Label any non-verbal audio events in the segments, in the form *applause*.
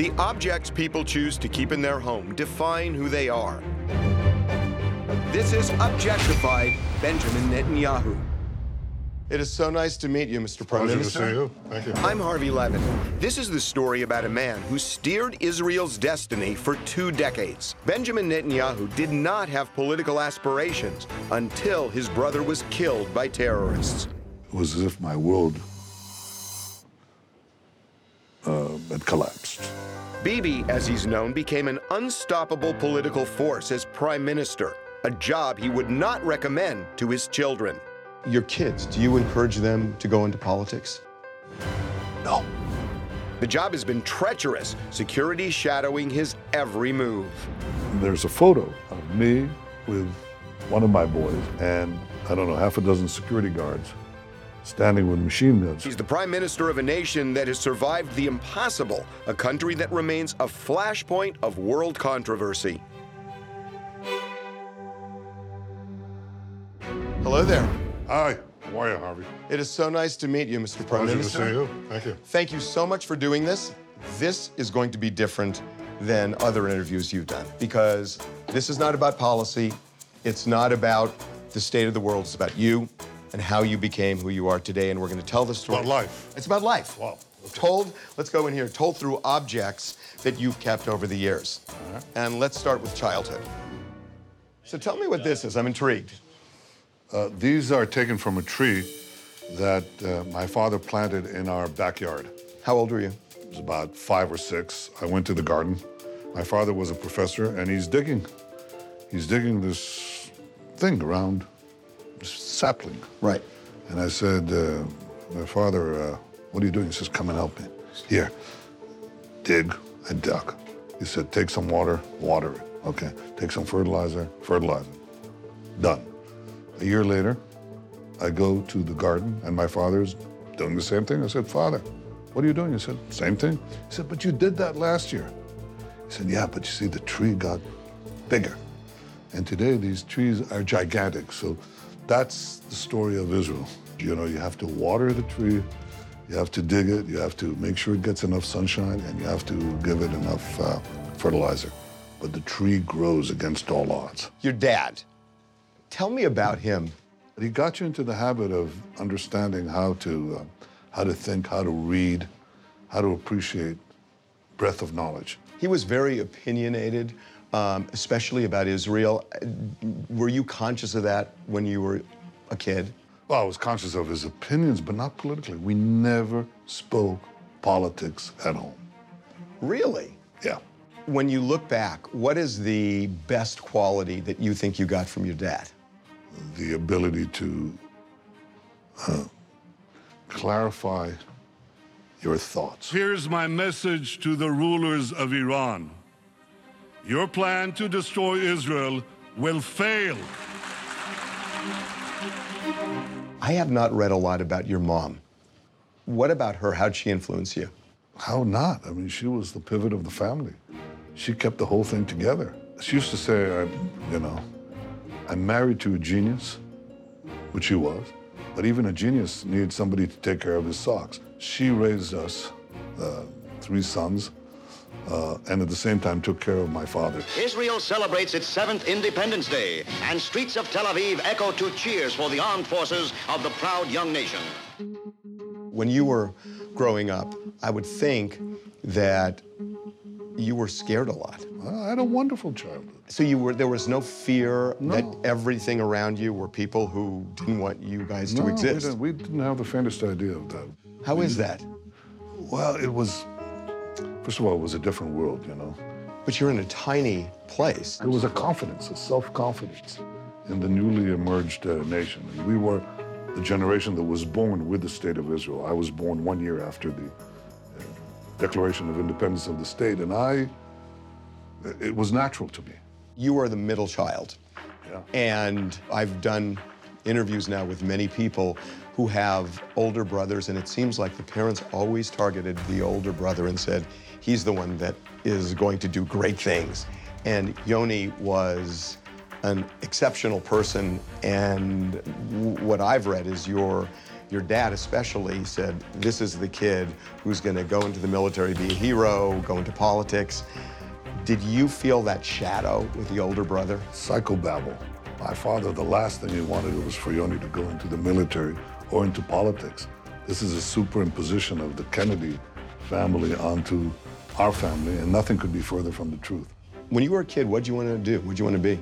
The objects people choose to keep in their home define who they are. This is Objectified Benjamin Netanyahu. It is so nice to meet you, Mr. Prime Pleasure Minister. to see you. Thank you. I'm Harvey Levin. This is the story about a man who steered Israel's destiny for two decades. Benjamin Netanyahu did not have political aspirations until his brother was killed by terrorists. It was as if my world uh, had collapsed. Bibi, as he's known, became an unstoppable political force as prime minister, a job he would not recommend to his children. Your kids, do you encourage them to go into politics? No. The job has been treacherous, security shadowing his every move. There's a photo of me with one of my boys and I don't know, half a dozen security guards standing with machine guns. He's the prime minister of a nation that has survived the impossible, a country that remains a flashpoint of world controversy. Hello there. Hi, how are you, Harvey? It is so nice to meet you, Mr. Prime Pleasure Minister. to see you. Thank you. Thank you so much for doing this. This is going to be different than other interviews you've done because this is not about policy. It's not about the state of the world. It's about you and how you became who you are today. And we're going to tell the story. About life. It's about life. Wow. Okay. Told, let's go in here, told through objects that you've kept over the years. And let's start with childhood. So tell me what this is. I'm intrigued. Uh, these are taken from a tree that uh, my father planted in our backyard. How old were you? It was about five or six. I went to the garden. My father was a professor, and he's digging. He's digging this thing around sapling. Right. And I said, uh, my father, uh, what are you doing? He says, come and help me. Here, dig. I dug. He said, take some water, water it. Okay. Take some fertilizer, fertilizer. Done. A year later, I go to the garden, and my father's doing the same thing. I said, Father, what are you doing? He said, same thing. He said, but you did that last year. He said, yeah, but you see, the tree got bigger. And today, these trees are gigantic. So that's the story of Israel. You know, you have to water the tree, you have to dig it, you have to make sure it gets enough sunshine, and you have to give it enough uh, fertilizer. But the tree grows against all odds. Your dad. Tell me about him. He got you into the habit of understanding how to, uh, how to think, how to read, how to appreciate breadth of knowledge. He was very opinionated, um, especially about Israel. Were you conscious of that when you were a kid? Well, I was conscious of his opinions, but not politically. We never spoke politics at home. Really? Yeah. When you look back, what is the best quality that you think you got from your dad? The ability to uh, clarify your thoughts. Here's my message to the rulers of Iran. Your plan to destroy Israel will fail. I have not read a lot about your mom. What about her? How'd she influence you? How not? I mean, she was the pivot of the family. She kept the whole thing together. She used to say, I'm, you know, I'm married to a genius, which she was, but even a genius needs somebody to take care of his socks. She raised us, uh, three sons, uh, and at the same time took care of my father. Israel celebrates its seventh Independence Day, and streets of Tel Aviv echo to cheers for the armed forces of the proud young nation. When you were growing up, I would think that you were scared a lot. I had a wonderful childhood. So you were there was no fear No. that everything around you were people who didn't want you guys to No, we exist. didn't, we didn't have the faintest idea of that. How is that? Well, it was, first of all, it was a different world, you know. But you're in a tiny place. There was a confidence, a self-confidence in the newly emerged uh, nation. And we were the generation that was born with the state of Israel. I was born one year after the uh, Declaration of Independence of the state, and I, it was natural to me. You are the middle child. Yeah. And I've done interviews now with many people who have older brothers, and it seems like the parents always targeted the older brother and said, he's the one that is going to do great things. And Yoni was an exceptional person, and what I've read is your your dad especially said, this is the kid who's going to go into the military, be a hero, go into politics. Did you feel that shadow with the older brother? Psychobabble. My father, the last thing he wanted was for Yoni to go into the military or into politics. This is a superimposition of the Kennedy family onto our family, and nothing could be further from the truth. When you were a kid, what did you want to do? What did you want to be?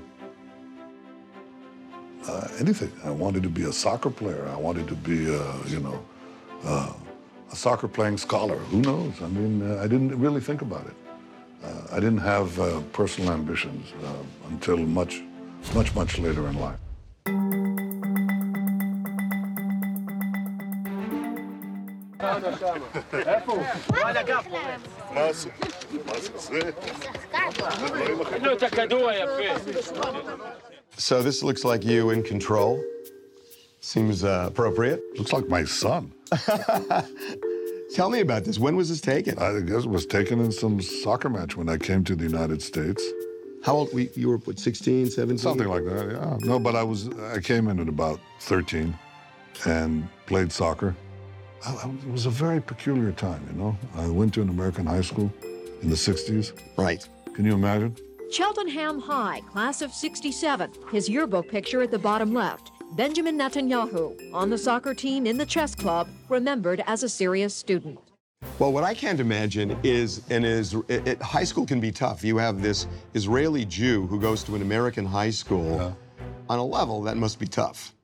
Uh, anything. I wanted to be a soccer player. I wanted to be, uh, you know, uh, a soccer playing scholar. Who knows? I mean, uh, I didn't really think about it. Uh, I didn't have uh, personal ambitions until much, much, much later in life. So this looks like you in control. Seems uh, appropriate. Looks like my son. *laughs* Tell me about this. When was this taken? I guess it was taken in some soccer match when I came to the United States. How old? We, you were, what, 16, 17? Something like that, yeah. No, but I was, I came in at about 13 and played soccer. I, I, it was a very peculiar time, you know? I went to an American high school in the 60s. Right. Can you imagine? Cheltenham High, class of 67. His yearbook picture at the bottom left. Benjamin Netanyahu, on the soccer team in the chess club, remembered as a serious student. Well, what I can't imagine is, and is, it, it, high school can be tough. You have this Israeli Jew who goes to an American high school Yeah. on a level that must be tough.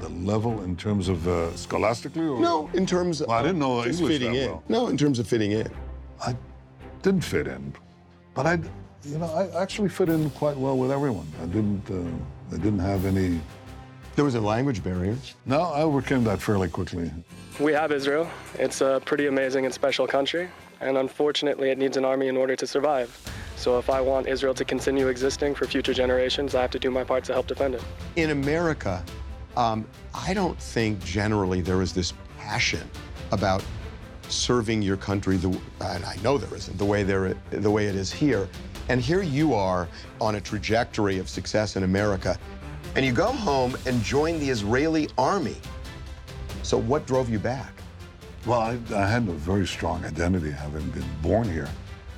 The level in terms of uh, scholastically? Or? No, in terms of Well, I didn't know just English fitting that in. well. No, in terms of fitting in. I didn't fit in, but I, you know, I actually fit in quite well with everyone. I didn't, uh, I didn't have any. There was a language barrier. No, I overcame that fairly quickly. We have Israel. It's a pretty amazing and special country, and unfortunately, it needs an army in order to survive. So, if I want Israel to continue existing for future generations, I have to do my part to help defend it. In America, um, I don't think generally there is this passion about serving your country, the, and I know there isn't, the way, there, the way it is here. And here you are on a trajectory of success in America, and you go home and join the Israeli army. So what drove you back? Well, I, I had a very strong identity, having been born here,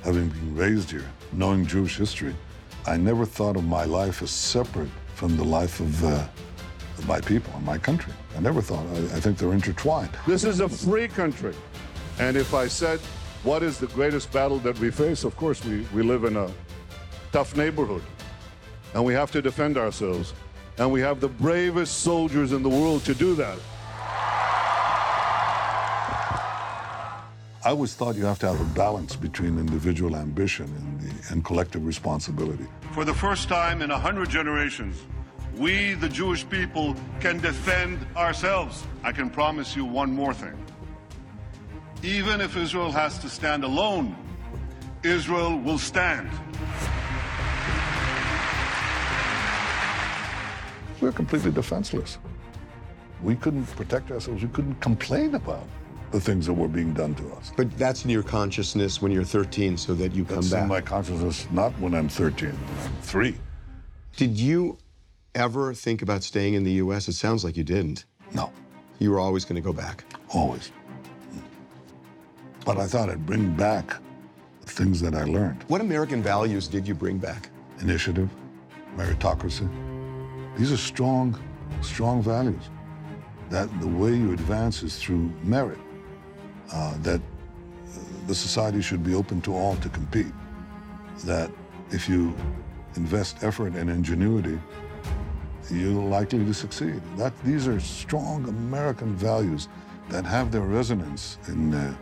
having been raised here, knowing Jewish history. I never thought of my life as separate from the life of, uh, of my people and my country. I never thought. I, I think they're intertwined. This is a free country. And if I said, what is the greatest battle that we face? Of course, we, we live in a tough neighborhood. And we have to defend ourselves. And we have the bravest soldiers in the world to do that. I always thought you have to have a balance between individual ambition and, the, and collective responsibility. For the first time in a hundred generations, we, the Jewish people, can defend ourselves. I can promise you one more thing. Even if Israel has to stand alone, Israel will stand. We're completely defenseless. We couldn't protect ourselves. We couldn't complain about the things that were being done to us. But that's in your consciousness when you're 13 so that you come It's back. in my consciousness, not when I'm 13, when I'm three. Did you ever think about staying in the U.S.? It sounds like you didn't. No, You were always going to go back. always. But I thought I'd bring back the things that I learned What American values did you bring back? initiative, meritocracy. These are strong, strong values. That the way you advance is through merit. Uh, that the society should be open to all to compete. That if you invest effort and ingenuity, you're likely to succeed. That these are strong American values that have their resonance in, uh,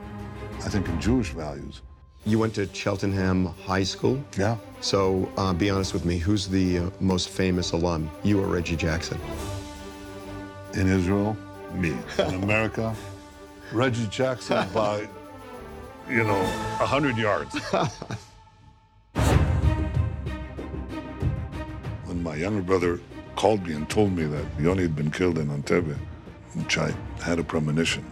I think, in Jewish values. You went to Cheltenham High School. Yeah. So uh, be honest with me, who's the uh, most famous alum? You or Reggie Jackson? In Israel, me. In America, *laughs* Reggie Jackson by, you know, 100 yards. *laughs* when my younger brother called me and told me that Yoni had been killed in Entebbe, which I had a premonition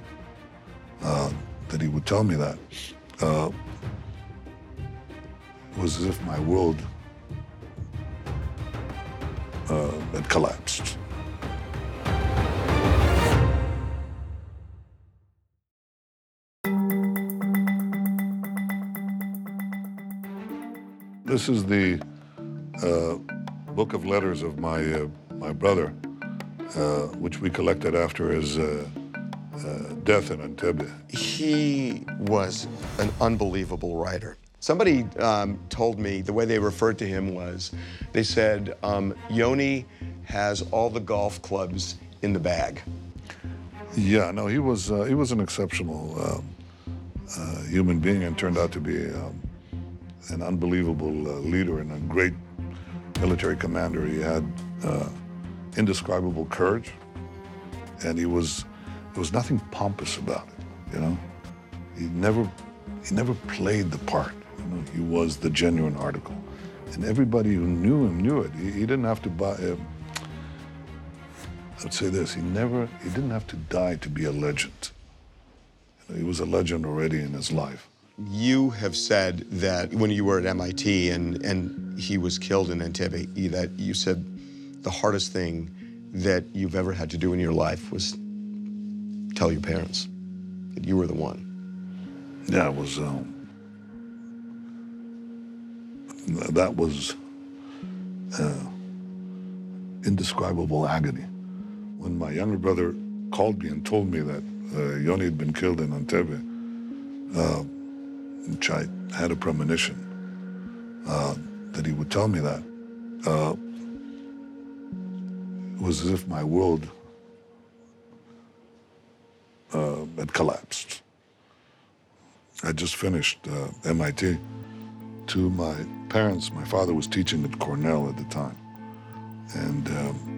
uh, that he would tell me that. Uh, it was as if my world uh, had collapsed. This is the uh, book of letters of my uh, my brother, uh, which we collected after his uh, uh, death in Entebbe. He was an unbelievable writer. Somebody um, told me the way they referred to him was they said, um, Yoni has all the golf clubs in the bag. Yeah, no, he was uh, he was an exceptional um, uh, human being and turned out to be um, an unbelievable uh, leader and a great military commander. He had uh, indescribable courage, and he was there was nothing pompous about it. You know, he never he never played the part. You know, he was the genuine article, and everybody who knew him knew it. He, he didn't have to buy. Uh, I'd say this: he never, he didn't have to die to be a legend. You know, he was a legend already in his life. You have said that when you were at MIT and, and he was killed in Entebbe, that you said the hardest thing that you've ever had to do in your life was tell your parents that you were the one. Yeah, it was. Um, that was uh, indescribable agony. When my younger brother called me and told me that uh, Yoni had been killed in Entebbe, uh, which I had a premonition uh, that he would tell me that, uh, it was as if my world uh, had collapsed. I just finished uh, MIT. To my parents, my father was teaching at Cornell at the time. And um,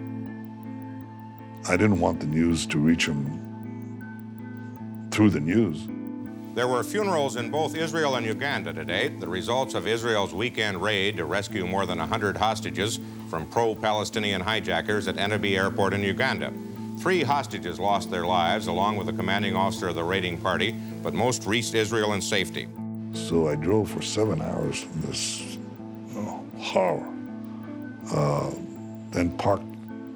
I didn't want the news to reach him through the news. There were funerals in both Israel and Uganda today, the results of Israel's weekend raid to rescue more than 100 hostages from pro Palestinian hijackers at Entebbe Airport in Uganda. Three hostages lost their lives, along with the commanding officer of the raiding party, but most reached Israel in safety. So I drove for seven hours in this oh, horror. Uh, then parked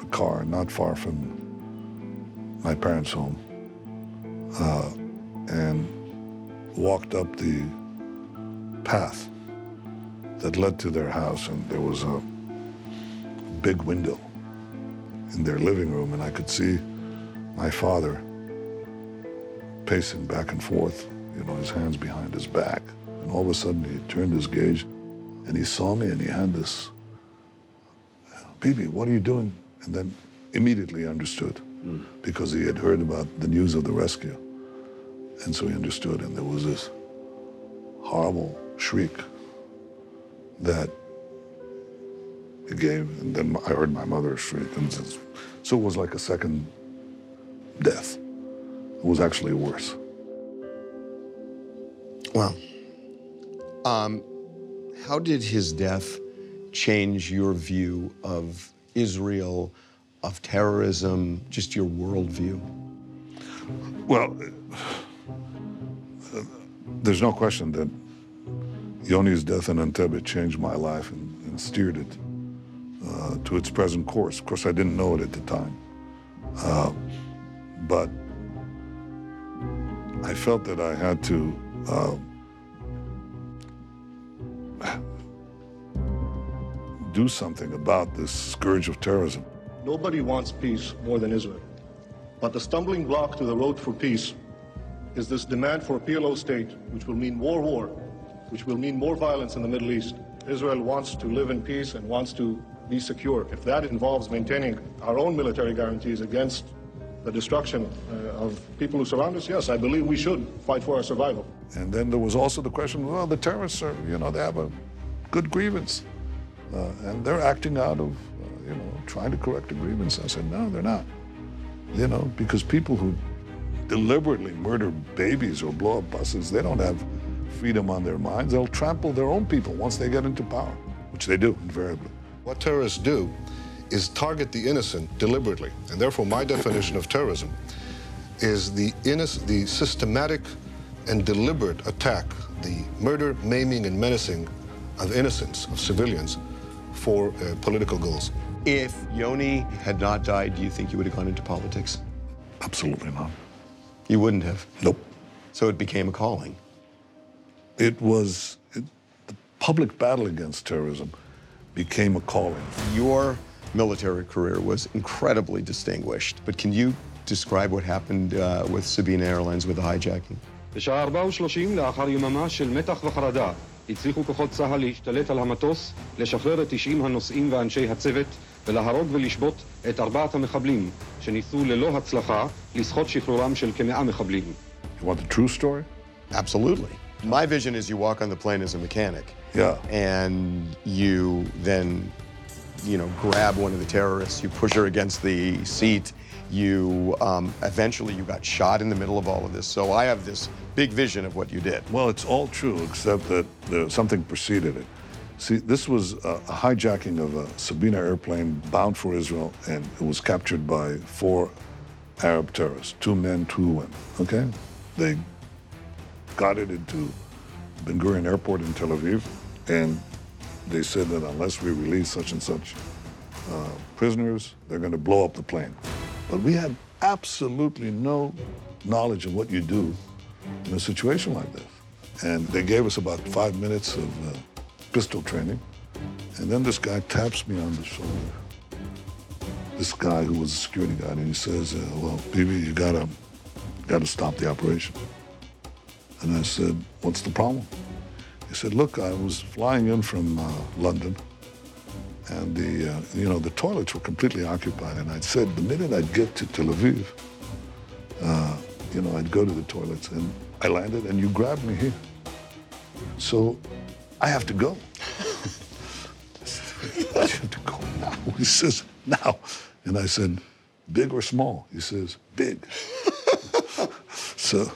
the car not far from my parents' home uh, and walked up the path that led to their house. And there was a big window in their living room, and I could see my father pacing back and forth, you know, his hands behind his back. And all of a sudden, he turned his gaze and he saw me and he had this, Bibi, what are you doing? And then immediately understood hmm. because he had heard about the news of the rescue. And so he understood, and there was this horrible shriek that he gave, and then I heard my mother shriek, and so- it was like a second death. It was actually worse. Well, um, how did his death change your view of Israel, of terrorism, just your worldview? Well, there's no question that Yoni's death in Entebbe changed my life and, and steered it uh, to its present course. Of course, I didn't know it at the time, uh, but I felt that I had to uh, do something about this scourge of terrorism. Nobody wants peace more than Israel. But the stumbling block to the road for peace is this demand for a PLO state, which will mean more war, which will mean more violence in the Middle East. Israel wants to live in peace and wants to be secure. If that involves maintaining our own military guarantees against the destruction uh, of people who surround us, yes, I believe we should fight for our survival. And then there was also the question, well, the terrorists are, you know, they have a good grievance. Uh, and they're acting out of, uh, you know, trying to correct a grievance. I said, no, they're not. You know, because people who deliberately murder babies or blow up buses, they don't have freedom on their minds. They'll trample their own people once they get into power, which they do invariably. What terrorists do is target the innocent deliberately. And therefore, my definition of terrorism is the, innoc- the systematic and deliberate attack, the murder, maiming, and menacing of innocents, of civilians, for uh, political goals. If Yoni had not died, do you think you would have gone into politics? Absolutely not. You wouldn't have? Nope. So it became a calling? It was it, the public battle against terrorism became a calling. Your military career was incredibly distinguished, but can you describe what happened uh, with Sabena Airlines with the hijacking? הצליחו כוחות צה"ל להשתלט על המטוס, לשחרר את 90 הנוסעים ואנשי הצוות ולהרוג ולשבות את ארבעת המחבלים שניסו ללא הצלחה לסחוט שחרורם של כמאה מחבלים. You want the true story? Absolutely. My vision is you walk on the plane as a mechanic. Yeah. And you then, you know, grab one of the terrorists, you push her against the seat, you um, eventually you got shot in the middle of all of this. So I have this big vision of what you did. Well, it's all true, except that there, something preceded it. See, this was a, hijacking of a Sabena airplane bound for Israel, and it was captured by four Arab terrorists, two men, two women. Okay? They got it into Ben Gurion Airport in Tel Aviv, and they said that unless we release such and such uh, prisoners, they're going to blow up the plane. But we had absolutely no knowledge of what you do in a situation like this. And they gave us about five minutes of uh, pistol training. And then this guy taps me on the shoulder. This guy who was a security guard, and he says, uh, "Well, Bibi, you gotta, gotta stop the operation." And I said, "What's the problem?" He said, "Look, I was flying in from uh, London, and the, uh, you know, the toilets were completely occupied. And I said, the minute I'd get to Tel Aviv, uh, you know, I'd go to the toilets, and I landed, and you grabbed me here. So I have to go. *laughs* I have to go now. He says, now. And I said, big or small? He says, big. *laughs* so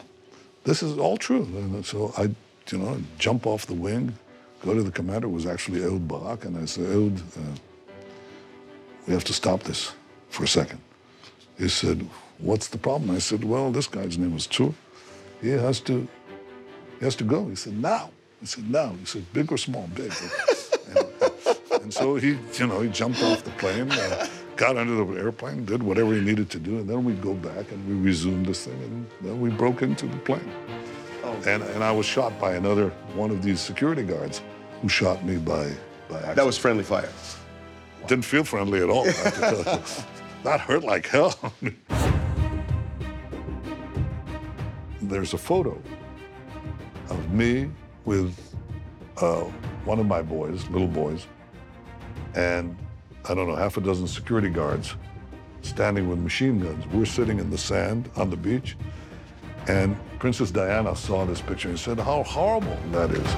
this is all true. And so I, you know, jump off the wing, go to the commander, it was actually Ehud Barak, and I said, Ehud, uh, we have to stop this for a second. He said, what's the problem? I said, well, this guy's name was Tur. He has to, he has to go. He said, now. I said, now. He said, big or small? Big. and, and so he, you know, he jumped off the plane, uh, got under the airplane, did whatever he needed to do, and then we'd go back and we resumed this thing, and then we broke into the plane. And, and I was shot by another one of these security guards who shot me by, by accident. That was friendly fire. Didn't feel friendly at all. I have to tell you. that hurt like hell. There's a photo of me with uh, one of my boys, little boys, and I don't know, half a dozen security guards standing with machine guns. We're sitting in the sand on the beach, and Princess Diana saw this picture and said, How horrible that is.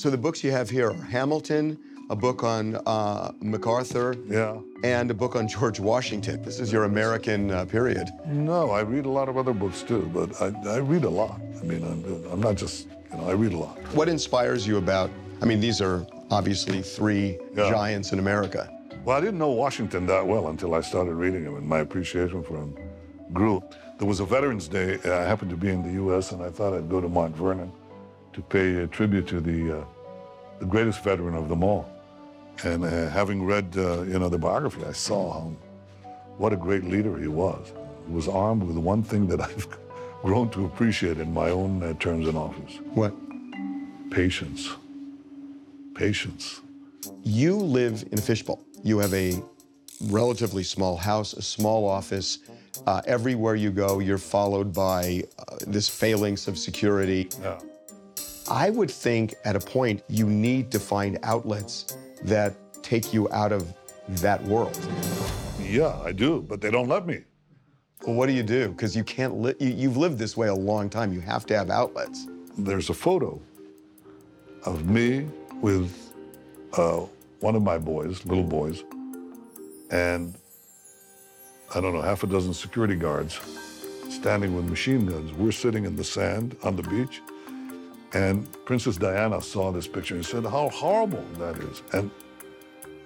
So the books you have here are Hamilton, a book on uh, MacArthur, Yeah. and a book on George Washington. This is your American uh, period. No, I read a lot of other books too, but I, I read a lot. I mean, I'm, I'm not just, you know, I read a lot. What inspires you about? I mean, these are obviously three Yeah. giants in America. Well, I didn't know Washington that well until I started reading him, and my appreciation for him grew. There was a Veterans Day. uh, I happened to be in the U.S., and I thought I'd go to Mount Vernon to pay a tribute to the, uh, the greatest veteran of them all. And uh, having read, uh, you know, the biography, I saw how, what a great leader he was. He was armed with one thing that *laughs* I've grown to appreciate in my own uh, terms in office: What? patience. Patience. You live in a fishbowl. You have a relatively small house, a small office. Uh, everywhere you go, you're followed by uh, this phalanx of security. Yeah. I would think at a point you need to find outlets that take you out of that world. Yeah, I do, but they don't let me. Well, what do you do? Because you can't li- you, you've lived this way a long time. You have to have outlets. there's a photo of me with uh, one of my boys, little boys, and I don't know, half a dozen security guards standing with machine guns. We're sitting in the sand on the beach, and Princess Diana saw this picture and said, How horrible that is. And,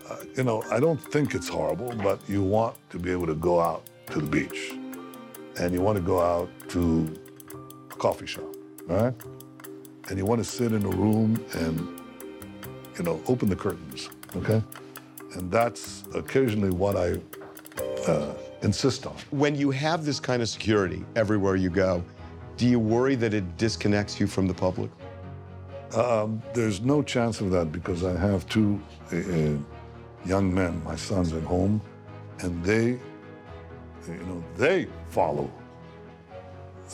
uh, you know, I don't think it's horrible, but you want to be able to go out to the beach, and you want to go out to a coffee shop, right? and you want to sit in a room and you know open the curtains okay and that's occasionally what i uh, insist on. When you have this kind of security everywhere you go, do you worry that it disconnects you from the public? Um, there's no chance of that because I have two uh, uh, young men, my sons at home, and they, you know, they follow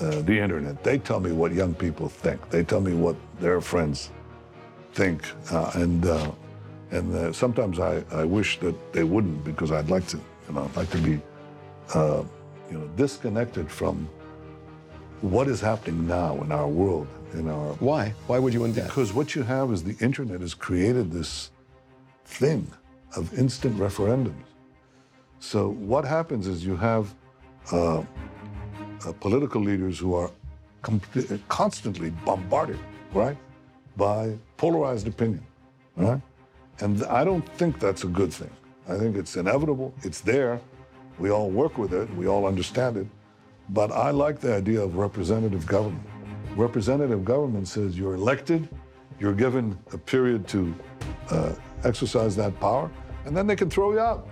uh, the internet. They tell me what young people think. They tell me what their friends think, uh, and uh, and uh, sometimes I, I wish that they wouldn't because I'd like to, you know, I'd like to be, you know, disconnected from what is happening now in our world, in our. Why? Why would you want that? Because what you have is the internet has created this thing of instant referendums. So what happens is you have uh, uh, political leaders who are constantly bombarded, right, by polarized opinion, right? And I don't think that's a good thing. I think it's inevitable. It's there. We all work with it. We all understand it. But I like the idea of representative government. Representative government says you're elected, you're given a period to uh, exercise that power, and then they can throw you out.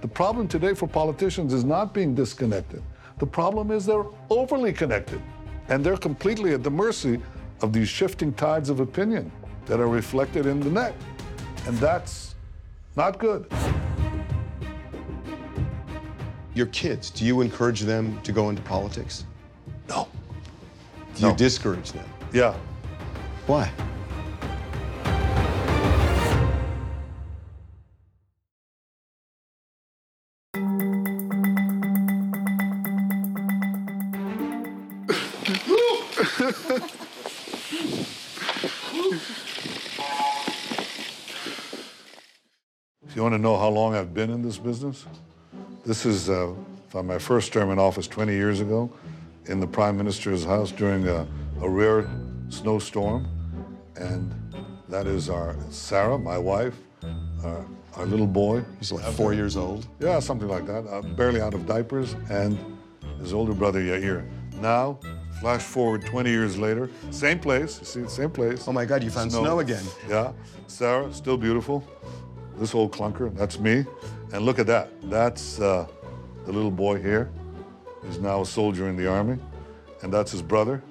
The problem today for politicians is not being disconnected. The problem is they're overly connected, and they're completely at the mercy of these shifting tides of opinion that are reflected in the net. And that's not good. Your kids, do you encourage them to go into politics? No. Do you No. discourage them? Yeah. Why? If you want to know how long I've been in this business, this is uh, from my first term in office 20 years ago in the Prime Minister's house during a, a rare snowstorm. And that is our Sarah, my wife, our, our little boy. He's like four years old. Yeah, something like that, uh, barely out of diapers, and his older brother Yair. Now, flash forward 20 years later, same place, you see, same place. Oh my God, you found snow again. Yeah, Sarah, still beautiful. This old clunker, that's me. And look at that, that's uh, the little boy here. He's now a soldier in the army. And that's his brother,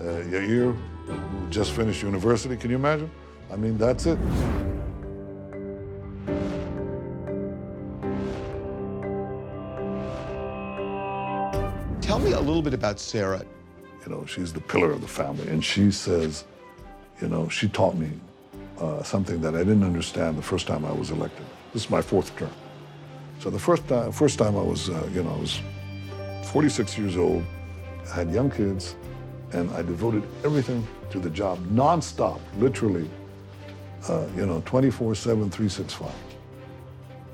uh, Yair, who just finished university. Can you imagine? I mean, that's it. Tell me a little bit about Sarah. You know, she's the pillar of the family. And she says, you know, she taught me uh, something that I didn't understand the first time I was elected. This is my fourth term. So the first time, first time I was, uh, you know, I was 46 years old, I had young kids, and I devoted everything to the job, nonstop, literally, uh, you know, 24 7, 365.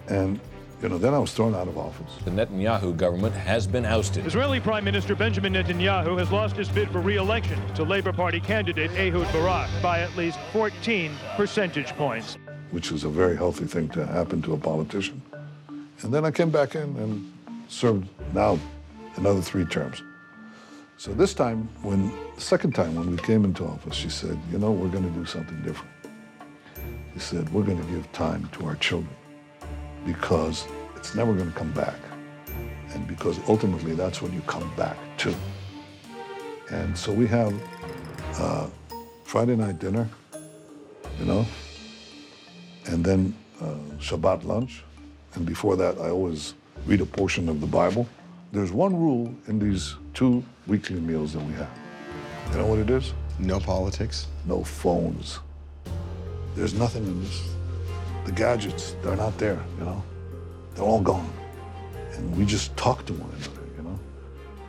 And, you know, then I was thrown out of office. The Netanyahu government has been ousted. Israeli Prime Minister Benjamin Netanyahu has lost his bid for re-election to Labor Party candidate Ehud Barak by at least 14 percentage points. which is a very healthy thing to happen to a politician. And then I came back in and served now another three terms. So this time, when the second time when we came into office, she said, "You know, we're going to do something different." She said, "We're going to give time to our children because it's never going to come back, and because ultimately that's when you come back to." And so we have uh, Friday night dinner, you know, and then uh, Shabbat lunch. And before that, I always read a portion of the Bible. There's one rule in these two weekly meals that we have. You know what it is? No politics. No phones. There's nothing in this. The gadgets, they're not there, you know? They're all gone. And we just talk to one another, you know?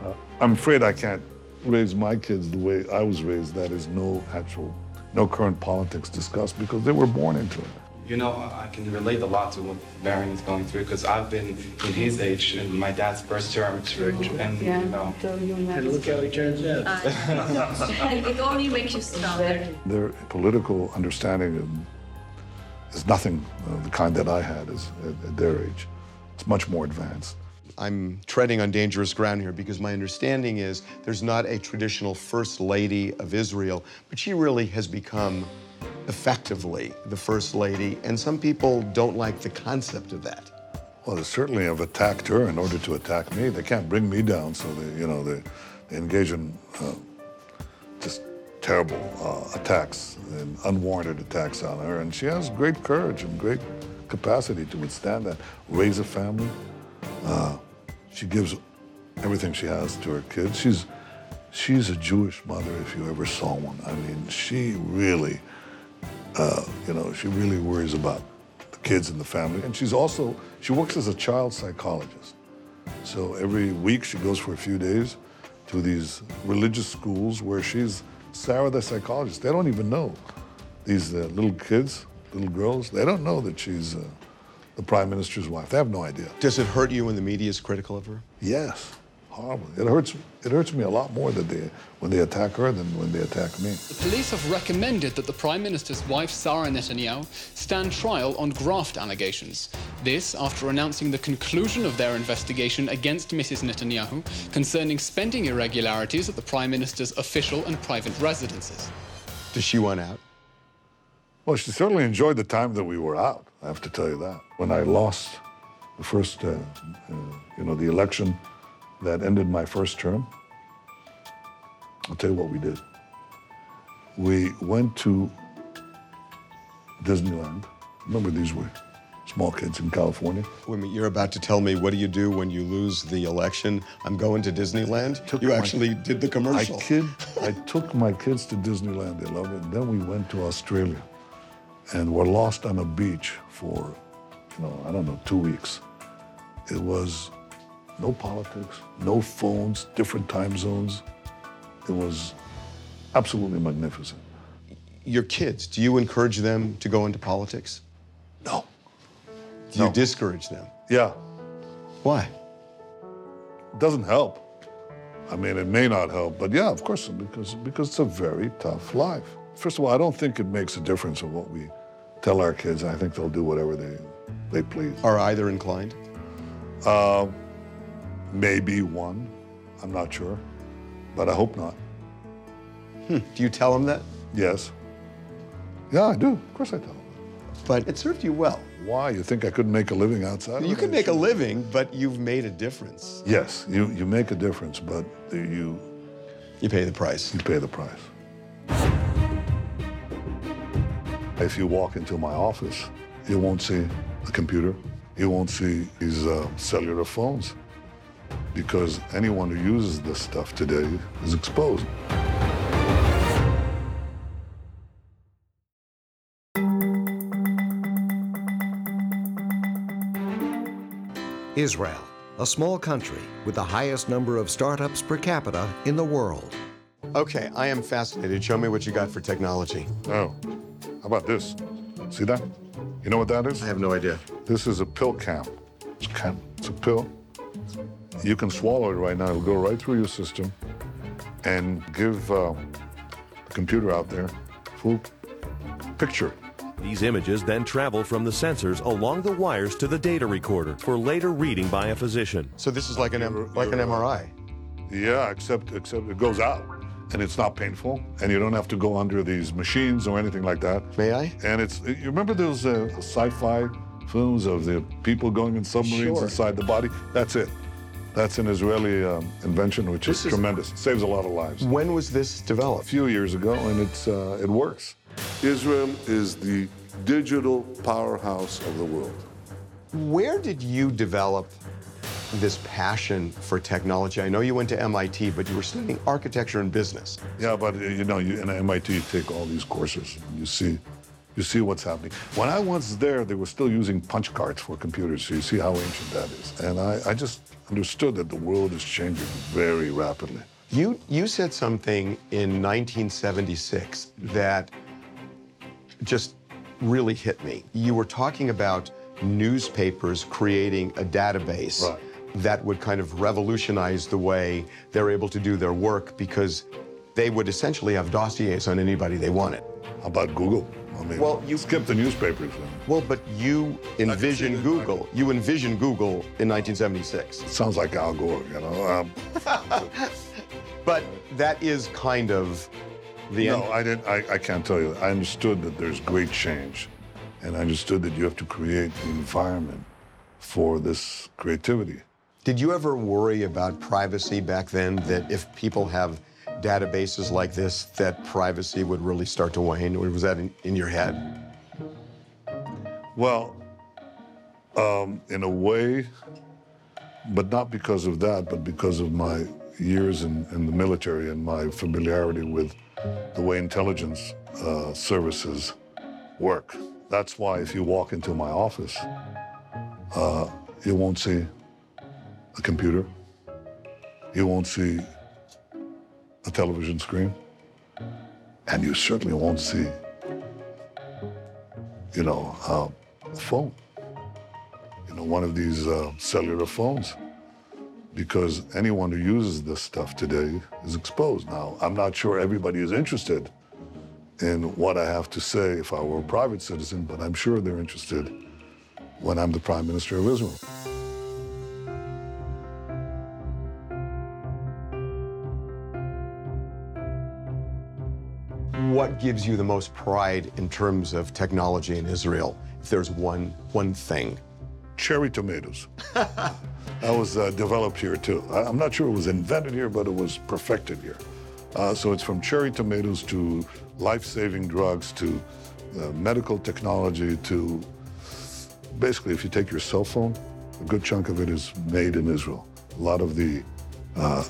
Uh, I'm afraid I can't raise my kids the way I was raised. That is no actual, no current politics discussed because they were born into it. You know, I can relate a lot to what Barron is going through because I've been in his age in my dad's first term, and you know. And look how he turns out. Uh, *laughs* it only makes you stronger. Their political understanding is nothing of the kind that I had as, at, at their age. It's much more advanced. I'm treading on dangerous ground here because my understanding is there's not a traditional first lady of Israel, but she really has become effectively the first lady, and some people don't like the concept of that. Well, they certainly have attacked her in order to attack me. They can't bring me down, so they, you know, they, they engage in uh, just terrible uh, attacks and unwarranted attacks on her. And she has great courage and great capacity to withstand that, raise a family. Uh, she gives everything she has to her kids. She's she's a Jewish mother if you ever saw one. I mean, she really, uh, you know, she really worries about the kids and the family. And she's also she works as a child psychologist. So every week she goes for a few days to these religious schools where she's Sarah the psychologist. They don't even know these uh, little kids, little girls. They don't know that she's uh, the prime minister's wife. They have no idea. Does it hurt you when the media is critical of her? Yes, horribly. It hurts. It hurts me a lot more that they when they attack her than when they attack me. The police have recommended that the Prime Minister's wife, Sarah Netanyahu, stand trial on graft allegations. This after announcing the conclusion of their investigation against Mrs. Netanyahu concerning spending irregularities at the Prime Minister's official and private residences. Does she want out? Well, she certainly enjoyed the time that we were out. I have to tell you that. When I lost the first, uh, uh, you know, the election that ended my first term, I'll tell you what we did. We went to Disneyland. Remember, these were small kids in California. Wait a minute, you're about to tell me what do you do when you lose the election? I'm going to Disneyland. Took you my- actually did the commercial. I kid. I took my kids to Disneyland. They loved it. Then we went to Australia, and were lost on a beach for, you know, I don't know, two weeks. It was no politics, no phones, different time zones. It was absolutely magnificent. Your kids, do you encourage them to go into politics? No. Do you No. discourage them? Yeah, Why? it doesn't help. I mean, it may not help, but yeah, of course, because because it's a very tough life. First of all, I don't think it makes a difference of what we tell our kids. I think they'll do whatever they they please. Are either inclined? Uh, maybe one. I'm not sure, but I hope not. Hmm. Do you tell them that? Yes. Yeah, I do. Of course I tell them. But it served you well. Why? You think I couldn't make a living outside? You can make a living, but you've made a difference. Yes, you, you make a difference, but you You pay the price. you pay the price. If you walk into my office, you won't see a computer. You won't see these uh, cellular phones because anyone who uses this stuff today is exposed. Israel, a small country with the highest number of startups per capita in the world. Okay, I am fascinated. Show me what you got for technology. Oh, how about this? See that? You know what that is? I have no idea. This is a pill cam. It's, cam. it's a pill. You can swallow it right now. It'll go right through your system and give uh, the computer out there full picture. These images then travel from the sensors along the wires to the data recorder for later reading by a physician. So this is like an M- like an MRI. Yeah, except except it goes out and it's not painful and you don't have to go under these machines or anything like that. May I? And it's you remember those uh, sci-fi films of the people going in submarines Sure. inside the body? That's it. That's an Israeli um, invention, which is, is- tremendous. Saves a lot of lives. When was this developed? A few years ago, and it's uh, it works. Israel is the digital powerhouse of the world. Where did you develop this passion for technology? I know you went to MIT, but you were studying architecture and business. Yeah, but uh, you know, you, in MIT, you take all these courses. You see, you see what's happening. When I was there, they were still using punch cards for computers. So you see how ancient that is. And I, I just understood that the world is changing very rapidly. You you said something in 1976 that just really hit me. You were talking about newspapers creating a database Right. that would kind of revolutionize the way they're able to do their work because they would essentially have dossiers on anybody they wanted. How about Google? I mean, Well, you- skip the newspapers. Then. Well, but you envision that. Google. You envision Google in 1976. It sounds like Al Gore, you know. Um, *laughs* But that is kind of the no, end. I didn't. I, I can't tell you. I understood that there's great change, and I understood that you have to create the environment for this creativity. Did you ever worry about privacy back then? That if people have databases like this, that privacy would really start to wane? Was that in, in your head? Well, um, in a way, but not because of that, but because of my years in, in the military and my familiarity with the way intelligence uh, services work. That's why if you walk into my office, uh, you won't see a computer, you won't see a television screen, and you certainly won't see, you know, uh, a phone, you know, one of these uh, cellular phones because anyone who uses this stuff today is exposed. Now, I'm not sure everybody is interested in what I have to say if I were a private citizen, but I'm sure they're interested when I'm the Prime Minister of Israel. What gives you the most pride in terms of technology in Israel? If there's one one thing. Cherry tomatoes. *laughs* that was uh, developed here too. I, I'm not sure it was invented here, but it was perfected here. Uh, so it's from cherry tomatoes to life-saving drugs to uh, medical technology to basically, if you take your cell phone, a good chunk of it is made in Israel. A lot of the, uh,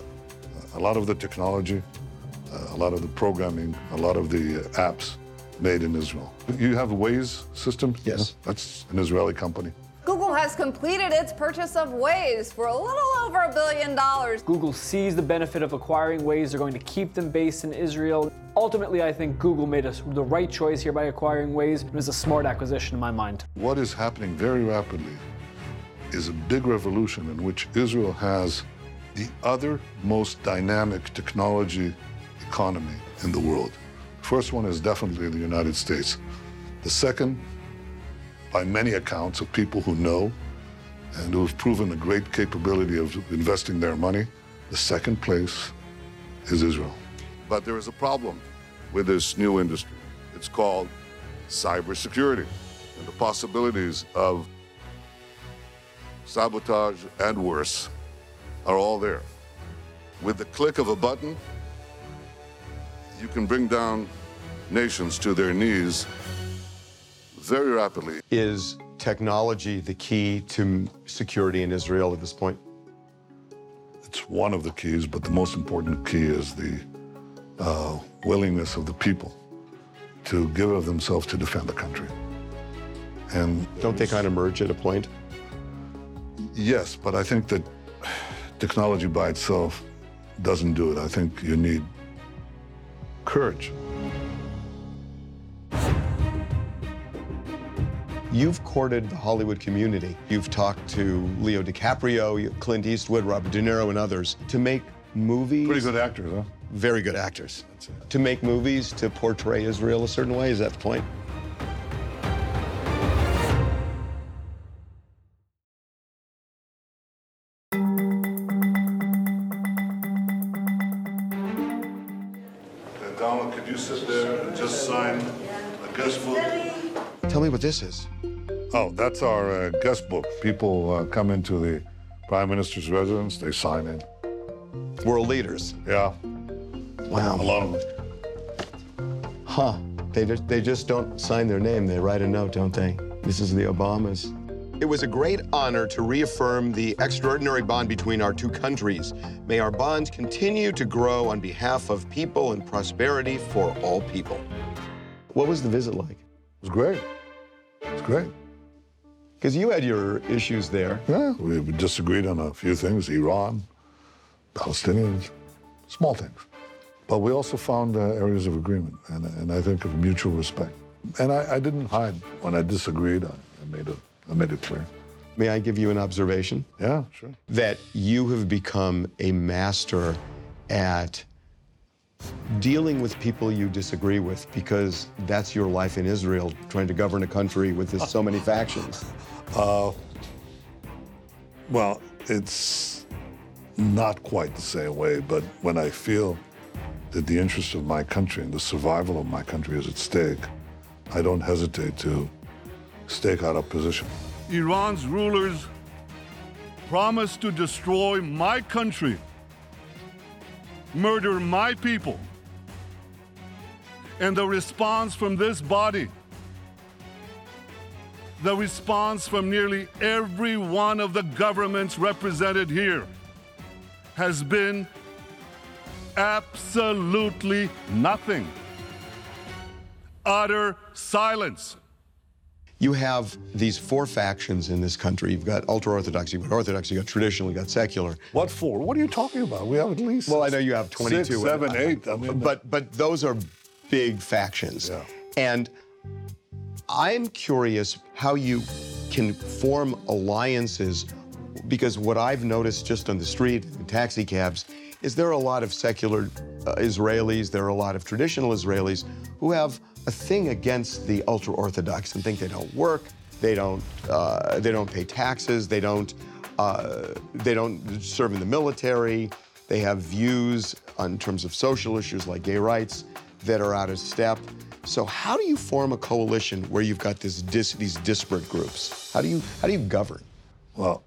a lot of the technology, a lot of the programming, a lot of the uh, apps made in Israel. You have a Waze system? Yes. That's an Israeli company. Google has completed its purchase of Waze for a little over a billion dollars. Google sees the benefit of acquiring Waze. They're going to keep them based in Israel. Ultimately, I think Google made us the right choice here by acquiring Waze. It was a smart acquisition in my mind. What is happening very rapidly is a big revolution in which Israel has the other most dynamic technology economy in the world. First one is definitely the United States. The second, by many accounts of people who know and who have proven the great capability of investing their money, the second place is Israel. But there is a problem with this new industry. It's called cybersecurity and the possibilities of sabotage and worse are all there. With the click of a button, you can bring down nations to their knees very rapidly. Is technology the key to security in Israel at this point? It's one of the keys, but the most important key is the uh, willingness of the people to give of themselves to defend the country. And don't they kind of merge at a point? Yes, but I think that technology by itself doesn't do it. I think you need courage. You've courted the Hollywood community. You've talked to Leo DiCaprio, Clint Eastwood, Robert De Niro, and others to make movies. Pretty good actors, huh? Very good actors. To make movies to portray Israel a certain way. Is that the point? There sign a guest book? Tell me what this is. Oh, that's our uh, guest book. People uh, come into the Prime Minister's residence, they sign in. World leaders. Yeah. Wow. A lot of them. Huh. They just, they just don't sign their name. They write a note, don't they? This is the Obamas. It was a great honor to reaffirm the extraordinary bond between our two countries. May our bonds continue to grow on behalf of people and prosperity for all people. What was the visit like? It was great. It was great. Because you had your issues there. Yeah, we disagreed on a few things Iran, Palestinians, small things. But we also found uh, areas of agreement and, and I think of mutual respect. And I, I didn't hide when I disagreed. I, I, made it, I made it clear. May I give you an observation? Yeah, sure. That you have become a master at dealing with people you disagree with because that's your life in Israel, trying to govern a country with this, so many factions. *laughs* Uh, well, it's not quite the same way, but when I feel that the interest of my country and the survival of my country is at stake, I don't hesitate to stake out a position. Iran's rulers promise to destroy my country, murder my people, and the response from this body, the response from nearly every one of the governments represented here, has been absolutely nothing. Utter silence. You have these four factions in this country. You've got ultra orthodox, you've got orthodox, you've got traditional, you've got secular. What for? What are you talking about? We have at least. Well, I know you have 22. Six, seven, eight. I mean, but but those are big factions. Yeah. And I'm curious how you can form alliances because what I've noticed just on the street in taxi cabs is there are a lot of secular uh, Israelis, there are a lot of traditional Israelis who have a thing against the ultra orthodox and think they don't work, they don't uh, they don't pay taxes, they don't uh, they don't serve in the military, they have views on terms of social issues like gay rights that are out of step. So how do you form a coalition where you've got this dis, these disparate groups? How do you how do you govern? Well,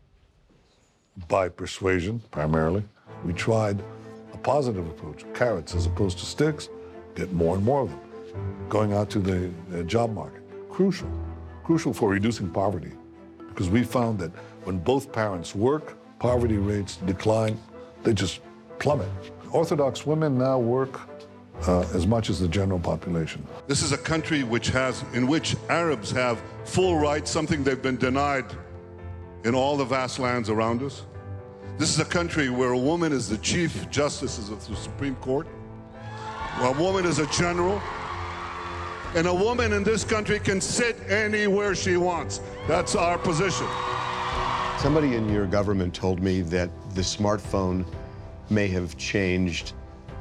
by persuasion primarily. We tried a positive approach, carrots as opposed to sticks, get more and more of them. Going out to the uh, job market, crucial, crucial for reducing poverty. Because we found that when both parents work, poverty rates decline, they just plummet. Orthodox women now work uh, as much as the general population. This is a country which has, in which Arabs have full rights, something they've been denied in all the vast lands around us. This is a country where a woman is the chief justice of the Supreme Court, a woman is a general, and a woman in this country can sit anywhere she wants. That's our position. Somebody in your government told me that the smartphone may have changed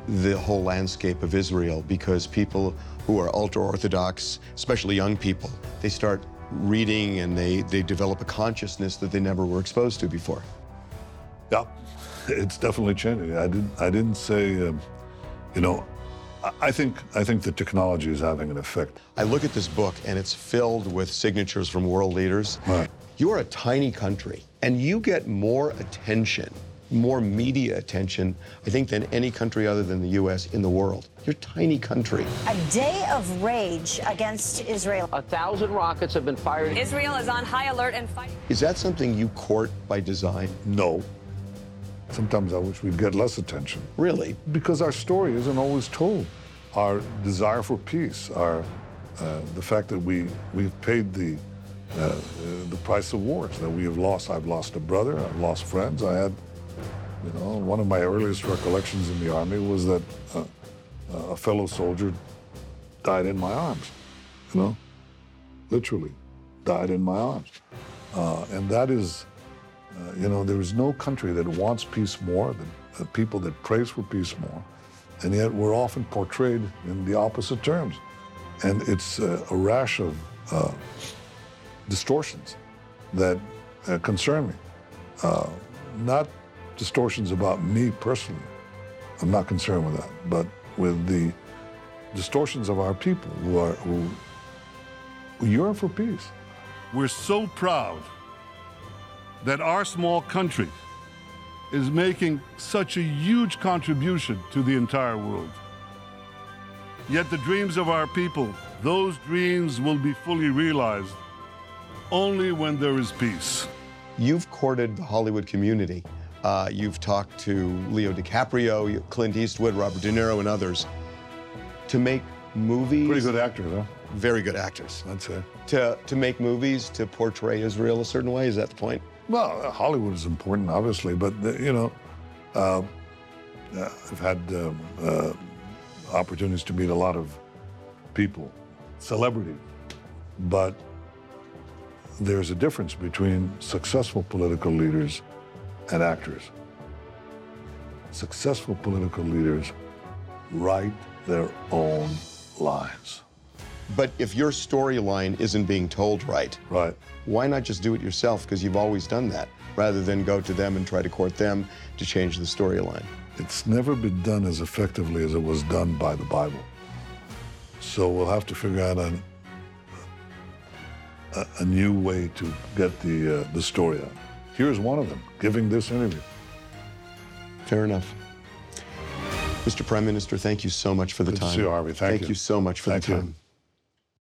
the whole landscape of Israel because people who are ultra Orthodox, especially young people, they start reading and they, they develop a consciousness that they never were exposed to before. Yeah, it's definitely changing. I didn't. I didn't say. Um, you know, I, I think. I think the technology is having an effect. I look at this book and it's filled with signatures from world leaders. Right. You are a tiny country and you get more attention, more media attention, I think, than any country other than the U.S. in the world. You're a tiny country. A day of rage against Israel. A thousand rockets have been fired. Israel is on high alert and fighting. Is that something you court by design? No. Sometimes I wish we'd get less attention. Really? Because our story isn't always told. Our desire for peace, our uh, the fact that we we've paid the uh, the price of wars that we have lost. I've lost a brother. I've lost friends. I had, you know, one of my earliest recollections in the army was that uh, a fellow soldier died in my arms. You know, literally died in my arms, uh, and that is. Uh, you know, there is no country that wants peace more than people that prays for peace more, and yet we're often portrayed in the opposite terms, and it's uh, a rash of uh, distortions that uh, concern me. Uh, not distortions about me personally. I'm not concerned with that, but with the distortions of our people who are who, who yearn for peace. We're so proud that our small country is making such a huge contribution to the entire world. Yet the dreams of our people, those dreams will be fully realized only when there is peace. You've courted the Hollywood community. Uh, you've talked to Leo DiCaprio, Clint Eastwood, Robert De Niro, and others to make movies. Pretty good actors, huh? Very good actors. I'd say. To, to make movies to portray Israel a certain way, is that the point? Well, Hollywood is important, obviously, but you know, uh, I've had um, uh, opportunities to meet a lot of people, celebrities, but there's a difference between successful political leaders and actors. Successful political leaders write their own lines. But if your storyline isn't being told right, right, why not just do it yourself? Because you've always done that, rather than go to them and try to court them to change the storyline. It's never been done as effectively as it was done by the Bible. So we'll have to figure out a, a, a new way to get the uh, the story out. Here's one of them giving this interview. Fair enough. Mr. Prime Minister, thank you so much for the Good to time. see you, Harvey. Thank you. you so much for Thank the you. time.